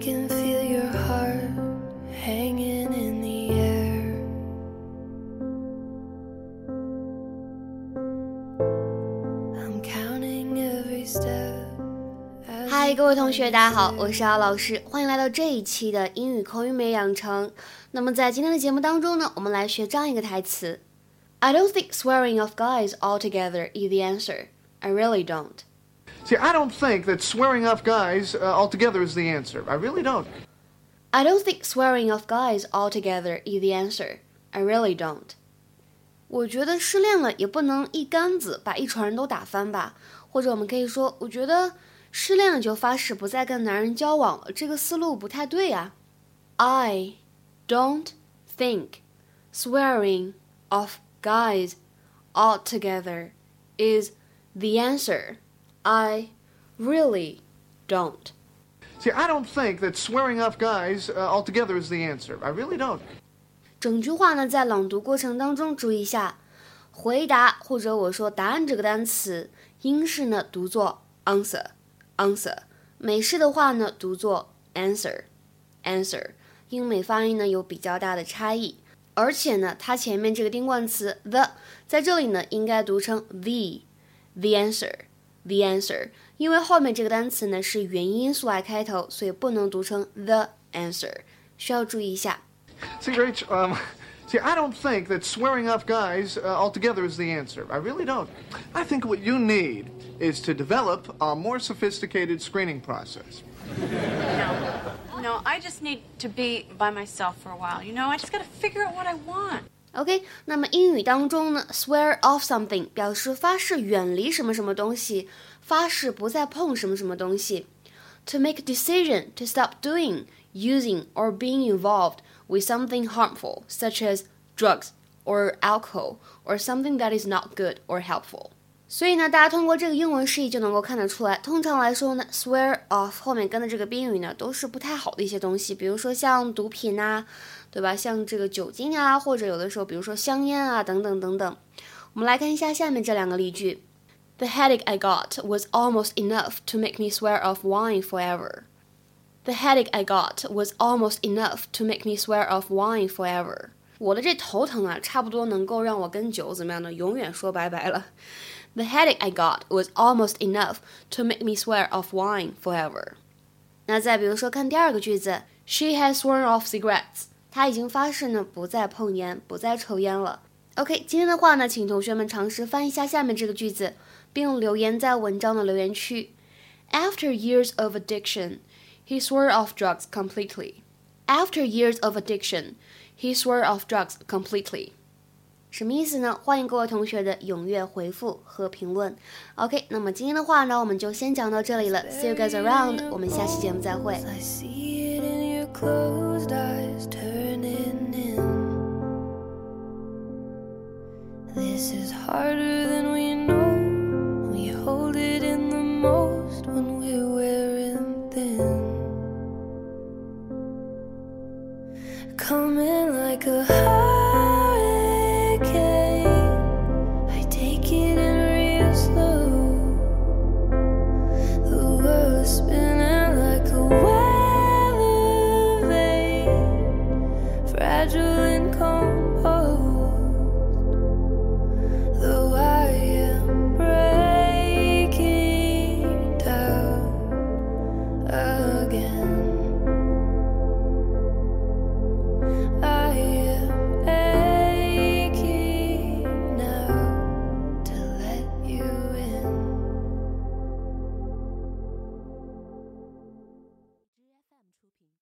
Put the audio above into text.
can feel your heart hanging in the air. I'm counting every step. as 嗨， you 各位同学，大家好， come 我是姚老师，欢迎来到这一期的英语口语美养成。那么在今天的节目当中呢，我们来学这样一个台词：I don't think swearing off guys altogether is the answer. I really don't. See, I don't think that swearing off guys uh, altogether is the answer. I really don't. I don't think swearing off guys altogether is the answer. I really don't. 我觉得失恋了也不能一竿子把一船人都打翻吧，或者我们可以说，我觉得失恋了就发誓不再跟男人交往了，这个思路不太对呀、I don't think swearing off guys altogether is the answer. I really don't. See, I don't think that swearing off guys uh, altogether is the answer. I really don't. 整句话呢，在朗读过程当中注意一下，回答或者我说答案这个单词，英式呢读作 answer，answer，美式的话呢读作 answer，answer，英美发音呢有比较大的差异，而且呢，它前面这个定冠词 the 在这里呢应该读成 the，the answer，the answer， 因为后面这个单词呢是元音因素来开头，所以不能读成 the answer，需要注意一下。 See, Rach, um, see, I don't think that swearing off guys uh, altogether is the answer. I really don't. I think what you need is to develop a more sophisticated screening process. No, no, I just need to be by myself for a while. You know, I just got to figure out what I want. OK，那么英语当中呢，swear off something 表示发誓远离什么什么东西，发誓不再碰什么什么东西。To make a decision to stop doing, using, or being involved with something harmful, such as drugs or alcohol, or something that is not good or helpful. 所以呢，大家通过这个英文释义就能够看得出来，通常来说呢，swear off 后面跟的这个宾语呢，都是不太好的一些东西，比如说像毒品呐、对吧？像这个酒精啊，或者有的时候，比如说香烟啊，等等等等。我们来看一下下面这两个例句：The headache I got was almost enough to make me swear off wine forever. The headache I got was almost enough to make me swear off wine forever. 我的这头疼啊，差不多能够让我跟酒怎么样呢？永远说拜拜了。The headache I got was almost enough to make me swear off wine forever. 那再比如说，看第二个句子，She has sworn off cigarettes. 她已经发誓呢，不再碰烟，不再抽烟了。OK，今天的话呢，请同学们尝试翻译一下下面这个句子，并留言在文章的留言区。After years of addiction, he swore off drugs completely. After years of addiction, he swore off drugs completely. 什么意思呢？欢迎各位同学的踊跃回复和评论。OK，那么今天的话呢，我们就先讲到这里了。See you guys around，我们下期节目再会。I see it in